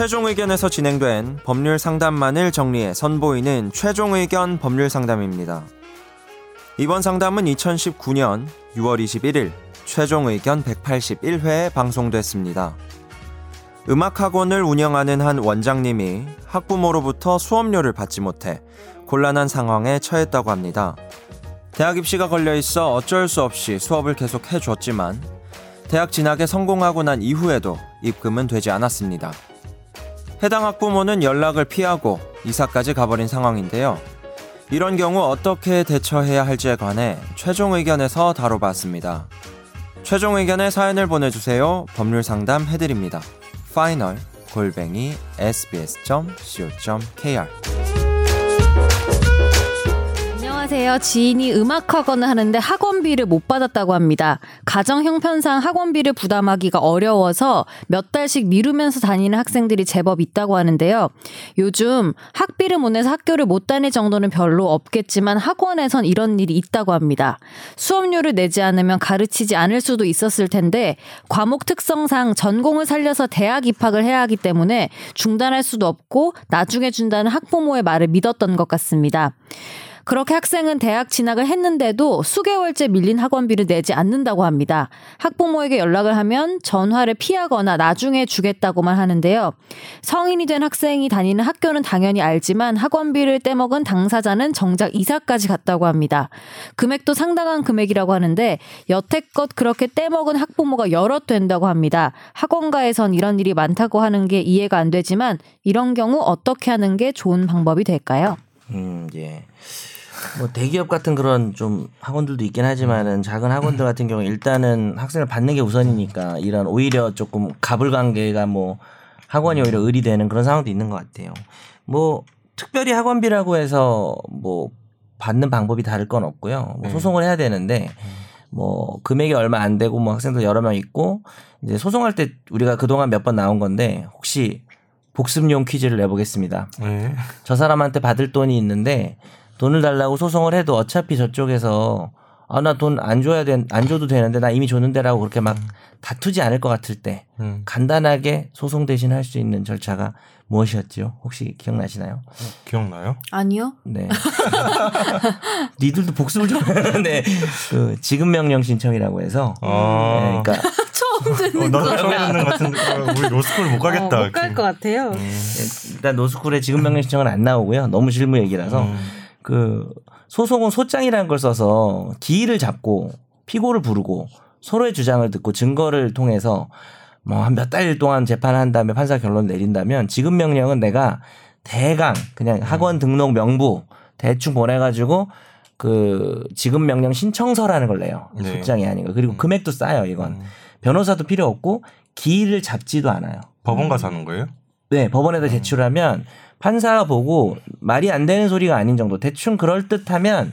최종 의견에서 진행된 법률 상담만을 정리해 선보이는 최종 의견 법률 상담입니다. 이번 상담은 2019년 6월 21일 최종 의견 181회에 방송됐습니다. 음악학원을 운영하는 한 원장님이 학부모로부터 수업료를 받지 못해 곤란한 상황에 처했다고 합니다. 대학 입시가 걸려 있어 어쩔 수 없이 수업을 계속 해줬지만 대학 진학에 성공하고 난 이후에도 입금은 되지 않았습니다. 해당 학부모는 연락을 피하고 이사까지 가버린 상황인데요. 이런 경우 어떻게 대처해야 할지에 관해 최종 의견에서 다뤄봤습니다. 최종 의견에 사연을 보내주세요. 법률 상담 해드립니다. 파이널 골뱅이 sbs.co.kr 안녕하세요. 지인이 음악 학원을 하는데 학원비를 못 받았다고 합니다. 가정 형편상 학원비를 부담하기가 어려워서 몇 달씩 미루면서 다니는 학생들이 제법 있다고 하는데요. 요즘 학비를 못 내서 학교를 못 다닐 정도는 별로 없겠지만 학원에선 이런 일이 있다고 합니다. 수업료를 내지 않으면 가르치지 않을 수도 있었을 텐데 과목 특성상 전공을 살려서 대학 입학을 해야 하기 때문에 중단할 수도 없고 나중에 준다는 학부모의 말을 믿었던 것 같습니다. 그렇게 학생은 대학 진학을 했는데도 수개월째 밀린 학원비를 내지 않는다고 합니다. 학부모에게 연락을 하면 전화를 피하거나 나중에 주겠다고만 하는데요. 성인이 된 학생이 다니는 학교는 당연히 알지만 학원비를 떼먹은 당사자는 정작 이사까지 갔다고 합니다. 금액도 상당한 금액이라고 하는데 여태껏 그렇게 떼먹은 학부모가 여럿 된다고 합니다. 학원가에선 이런 일이 많다고 하는 게 이해가 안 되지만 이런 경우 어떻게 하는 게 좋은 방법이 될까요? 음, 예. 뭐 대기업 같은 그런 좀 학원들도 있긴 하지만은 작은 학원들 같은 경우 일단은 학생을 받는 게 우선이니까 이런 오히려 조금 가불 관계가 뭐 학원이 오히려 의리되는 그런 상황도 있는 것 같아요. 뭐 특별히 학원비라고 해서 뭐 받는 방법이 다를 건 없고요. 뭐 소송을 해야 되는데 뭐 금액이 얼마 안 되고 뭐 학생들 여러 명 있고 이제 소송할 때 우리가 그동안 몇 번 나온 건데 혹시 복습용 퀴즈를 내보겠습니다. 네. 저 사람한테 받을 돈이 있는데 돈을 달라고 소송을 해도 어차피 저쪽에서 아 나 돈 안 줘야 된 안 줘도 되는데 나 이미 줬는데라고 그렇게 막 다투지 않을 것 같을 때 음. 간단하게 소송 대신 할 수 있는 절차가 무엇이었죠? 혹시 기억나시나요? 기억나요? 아니요. 네. 니들도 복습을 좀 하는데 그 지급 명령 신청이라고 해서 아. 네, 그러니까 처음 듣는 어, 나도 거야. 처음 듣는 것 같은데 어, 우리 로스쿨 못 가겠다. 못갈 것 같아요. 일단 노스쿨에 지급 명령 신청은 안 나오고요. 너무 실무 얘기라서 음. 그 소송은 소장이라는 걸 써서 기일을 잡고 피고를 부르고 서로의 주장을 듣고 증거를 통해서 뭐 한 몇 달 동안 재판한 다음에 판사 결론 내린다면 지급 명령은 내가 대강 그냥 학원 등록 명부 대충 보내가지고 그 지급 명령 신청서라는 걸 내요. 네. 소장이 아닌 거. 그리고 금액도 싸요. 이건 변호사도 필요 없고 기일을 잡지도 않아요. 법원 가서 하는 거예요? 네, 법원에다 제출하면 판사가 보고 말이 안 되는 소리가 아닌 정도 대충 그럴 듯하면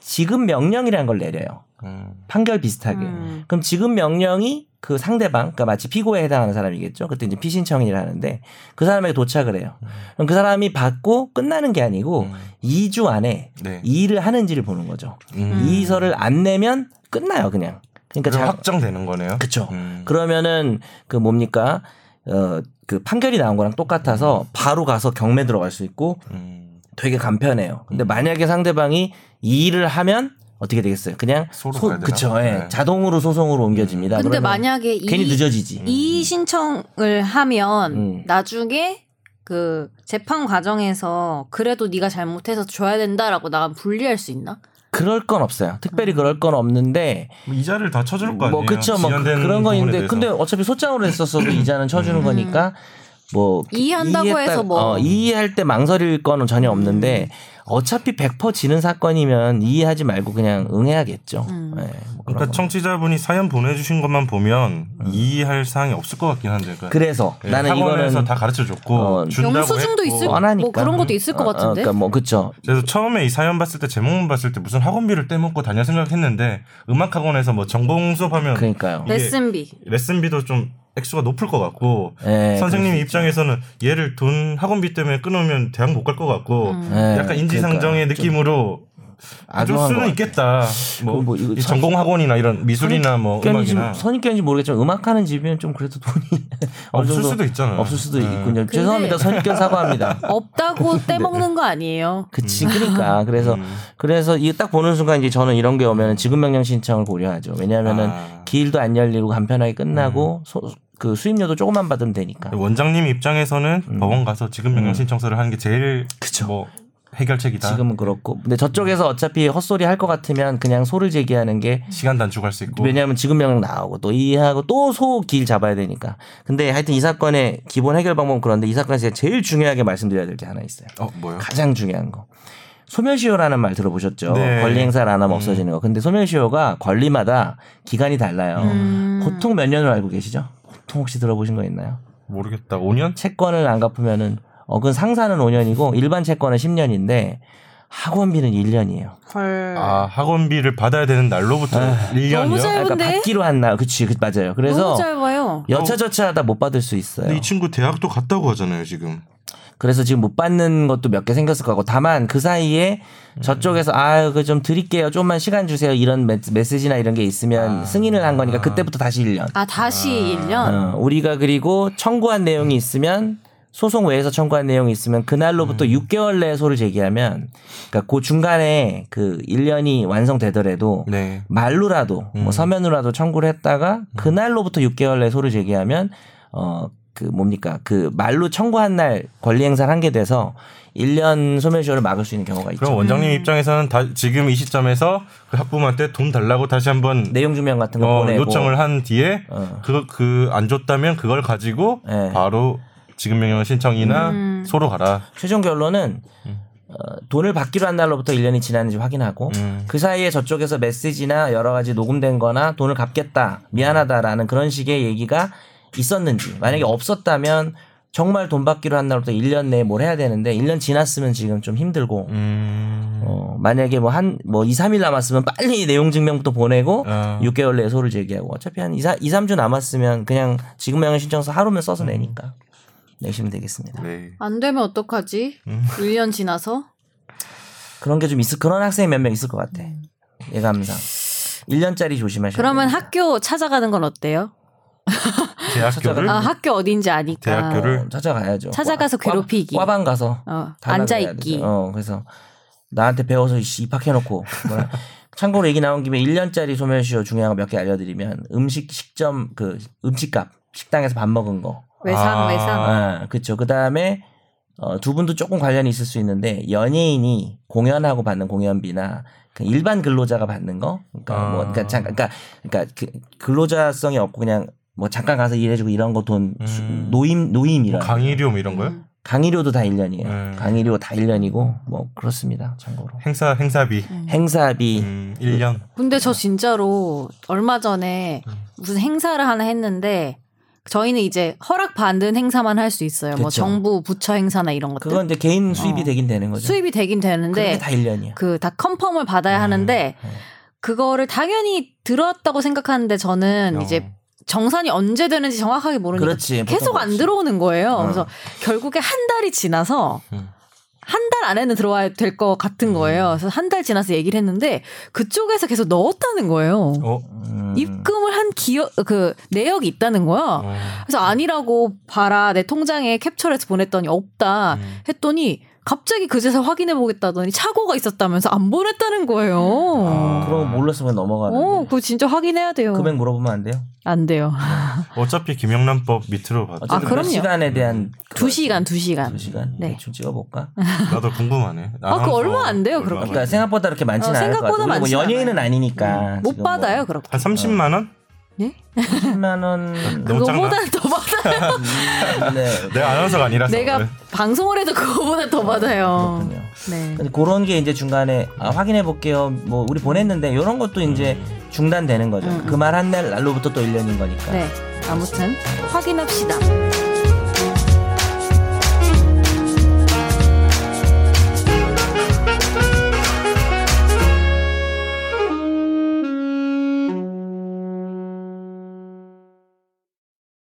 지급 명령이라는 걸 내려요. 음. 판결 비슷하게. 음. 그럼 지급 명령이 그 상대방, 그러니까 마치 피고에 해당하는 사람이겠죠. 그때 이제 피신청인이라 하는데 그 사람에게 도착을 해요. 그럼 그 사람이 받고 끝나는 게 아니고 음. 2주 안에 네. 이 일을 하는지를 보는 거죠. 음. 이의서를 안 내면 끝나요, 그냥. 그러니까 그럼 자- 확정되는 거네요. 그쵸. 음. 그러면은 그 뭡니까 어 그 판결이 나온 거랑 똑같아서 바로 가서 경매 들어갈 수 있고 음. 되게 간편해요. 근데 만약에 상대방이 이 일을 하면 어떻게 되겠어요? 그냥 소-? 그쵸. 예. 네. 자동으로 소송으로 옮겨집니다. 근데 만약에 이, 괜히 늦어지지. 이 신청을 하면 음. 나중에 그 재판 과정에서 그래도 네가 잘못해서 줘야 된다라고 나가 불리할 수 있나? 그럴 건 없어요. 특별히 그럴 건 없는데 뭐 이자를 다 쳐줄 거 아니에요? 뭐 그쵸 뭐 지연된 그런 건 있는데. 근데 어차피 소장으로 했었어도 이자는 쳐주는 거니까 뭐 이해한다고 이해했다- 해서 뭐. 어, 이해할 때 망설일 거는 전혀 없는데 어차피 100% 지는 사건이면 이해하지 말고 그냥 응해야겠죠. 음. 네, 뭐 그러니까 거. 청취자분이 사연 보내주신 것만 보면 이해할 사항이 없을 것 같긴 한데. 그러니까 그래서 예, 나는 학원에서 이거는 다 가르쳐 줬고 어, 준다고 영수증도 했고. 있을. 뭐 그런 것도 있을 것 어, 어, 같은데. 그러니까 뭐 그쵸. 그래서 처음에 이 사연 봤을 때 제목만 봤을 때 무슨 학원비를 떼먹고 다녀 생각했는데 음악 학원에서 뭐 전공 수업하면 그러니까요. 레슨비. 레슨비도 좀 액수가 높을 것 같고 네, 선생님 입장에서는 얘를 돈 학원비 때문에 끊으면 대학 못 갈 것 같고 음. 네, 약간 인지 상정의 그러니까요. 느낌으로 것 수는. 있겠다. 뭐, 뭐 이거 이 참- 전공 학원이나 이런 미술이나 뭐 지금 음악이나 선입견인지 모르겠지만 음악하는 집이면 좀 그래도 돈이 없을 수도 있잖아요. 없을 수도 네. 있군요. 죄송합니다. 선입견 사과합니다. 없다고 떼먹는 거 아니에요. 그치, 그러니까 그래서 음. 그래서 이게 딱 보는 순간 이제 저는 이런 게 오면 지급 명령 신청을 고려하죠. 왜냐하면은 아. 길도 안 열리고 간편하게 끝나고 소- 그 수입료도 조금만 받으면 되니까. 원장님 입장에서는 법원 가서 지급 명령 신청서를 하는 게 제일 음. 그쵸. 뭐 해결책이다. 지금은 그렇고, 근데 저쪽에서 어차피 헛소리 할 것 같으면 그냥 소를 제기하는 게 시간 단축할 수 있고. 왜냐하면 지급 명령 나오고 또 이해하고 또 소 길 잡아야 되니까. 근데 하여튼 이 사건의 기본 해결 방법은 그런데 이 사건에서 제가 제일 중요하게 말씀드려야 될 게 하나 있어요. 어 뭐요? 가장 중요한 거. 소멸시효라는 말 들어보셨죠? 네. 권리 행사를 안 하면 없어지는 거. 근데 소멸시효가 권리마다 기간이 달라요. 음. 보통 몇 년을 알고 계시죠? 보통 혹시 들어보신 거 있나요? 모르겠다. 5년? 채권을 안 갚으면은 어근 상사는 5년이고 일반 채권은 10년인데 학원비는 1년이에요. 헐. 아 학원비를 받아야 되는 날로부터 아. 1년이요? 너무 짧- 그러니까 짧은데? 받기로 한 날, 그치, 그, 맞아요. 그래서 너무 짧아요. 여차저차 하다 못 받을 수 있어요. 근데 이 친구 대학도 갔다고 하잖아요 지금. 그래서 지금 못 받는 것도 몇 개 생겼을 거고 다만 그 사이에 저쪽에서 아유 그좀 드릴게요 좀만 시간 주세요 이런 메- 메시지나 이런 게 있으면 승인을 한 거니까 그때부터 다시 1년 아 다시 1년. 어, 우리가 그리고 청구한 내용이 있으면 소송 외에서 청구한 내용이 있으면 그날로부터 6개월 내에 소를 제기하면 그러니까 그 중간에 그 1년이 완성되더라도 네. 말로라도 뭐 서면으로라도 청구를 했다가 그날로부터 6개월 내에 소를 제기하면 어 그 뭡니까 그 말로 청구한 날 권리 행사를 한 게 돼서 1년 소멸시효를 막을 수 있는 경우가 있죠. 그럼 원장님 입장에서는 다 지금 이 시점에서 그 학부모한테 돈 달라고 다시 한번 내용 증명 같은 거 어, 보내고 요청을 한 뒤에 어. 그거 그 안 줬다면 그걸 가지고 네. 바로 지급 명령 신청이나 음. 소로 가라. 최종 결론은 어, 돈을 받기로 한 날로부터 1년이 지났는지 확인하고 음. 그 사이에 저쪽에서 메시지나 여러 가지 녹음된 거나 돈을 갚겠다 미안하다라는 그런 식의 얘기가 있었는지 만약에 없었다면 정말 돈 받기로 한 날부터 1년 내에 뭘 해야 되는데 1년 지났으면 지금 좀 힘들고 음. 어, 만약에 뭐 한뭐 2, 3일 남았으면 빨리 내용 증명부터 보내고 어. 6개월 내에 소를 제기하고 어차피 한 2, 3, 2 3주 남았으면 그냥 지급 명령 신청서 하루면 써서 내니까 내시면 되겠습니다. 네. 안 되면 어떡하지? 음. 1년 지나서? 그런 게 좀 있을 그런 학생이 몇 명 있을 것 같아. 예감상. 1년짜리 조심하셔야 그러면 됩니다. 학교 찾아가는 건 어때요? 대학교를 아 학교 어딘지 아니까. 대학교를 어, 찾아가야죠. 찾아가서 과- 괴롭히기. 과, 방 가서 어, 다 앉아 나가야 있기. 되죠. 어, 그래서 나한테 배워서 씨, 입학해놓고. 뭐라. 참고로 얘기 나온 김에 1년짜리 소멸시효 중요한 거 몇 개 알려드리면 음식 식점 그 음식값 식당에서 밥 먹은 거. 외상 아. 외상. 아, 그렇죠. 그 다음에 어, 두 분도 조금 관련이 있을 수 있는데 연예인이 공연하고 받는 공연비나 그 일반 근로자가 받는 거, 그러니까 뭐, 그러니까 잠깐, 그러니까, 그러니까 그 근로자성이 없고 그냥 뭐 잠깐 가서 일해주고 이런 거돈 음. 노임 노임이라 뭐 강의료 뭐 이런 거요? 음. 강의료도 다 1년이에요. 음. 강의료 다 1년이고 뭐 그렇습니다. 참고로 행사 행사비 행사비 음, 1년. 근데 저 진짜로 얼마 전에 음. 무슨 행사를 하나 했는데 저희는 이제 허락 받은 행사만 할 수 있어요. 뭐 그쵸. 정부 부처 행사나 이런 것들. 그건 이제 개인 수입이 어. 되긴 되는 거죠. 수입이 되긴 되는데 다 1년이야. 그 다 컨펌을 받아야 음. 하는데 네. 그거를 당연히 들었다고 생각하는데 저는 어. 이제 정산이 언제 되는지 정확하게 모르니까 그렇지. 계속 안. 들어오는 거예요. 어. 그래서 결국에 한 달이 지나서 음. 한 달 안에는 들어와야 될 것 같은 거예요. 그래서 한 달 지나서 얘기를 했는데 그쪽에서 계속 넣었다는 거예요. 어. 음. 입금을 한 기억 그 내역이 있다는 거야. 어. 그래서 아니라고 봐라 내 통장에 캡처해서 보냈더니 없다 음. 했더니 갑자기 그제서 확인해 보겠다더니 착오가 있었다면서 안 보냈다는 거예요. 아. 그런 거 몰랐으면 넘어가는데. 어, 그거 진짜 확인해야 돼요. 금액 물어보면 안 돼요? 안 돼요. 어차피 김영란법 밑으로 봤죠. 어쨌든 몇 그럼요. 시간에 대한 두 시간, 두 시간. 두 시간 네. 대충 찍어볼까? 나도 궁금하네. 아, 그거 얼마 안 돼요, 그렇게. 그러니까 생각보다 그렇게 많지는 어, 않을 것 생각보다 같아요. 뭐 많지는 연예인은. 아니니까 못 지금 받아요, 뭐 그렇게. 한 30만 원? 10만 원. 너무 작나? 그거보다 더 받아요. 음, 네. 내가 아나운서가 아니라서. 내가 그래. 방송을 해도 그거보다 더 받아요. 그렇군요. 네. 근데 그런 게 이제 중간에 아, 확인해 볼게요. 뭐 우리 보냈는데 이런 것도 이제 중단되는 거죠. 음, 음. 그말 한 날 날로부터 또 1년인 거니까. 네. 아무튼 확인합시다.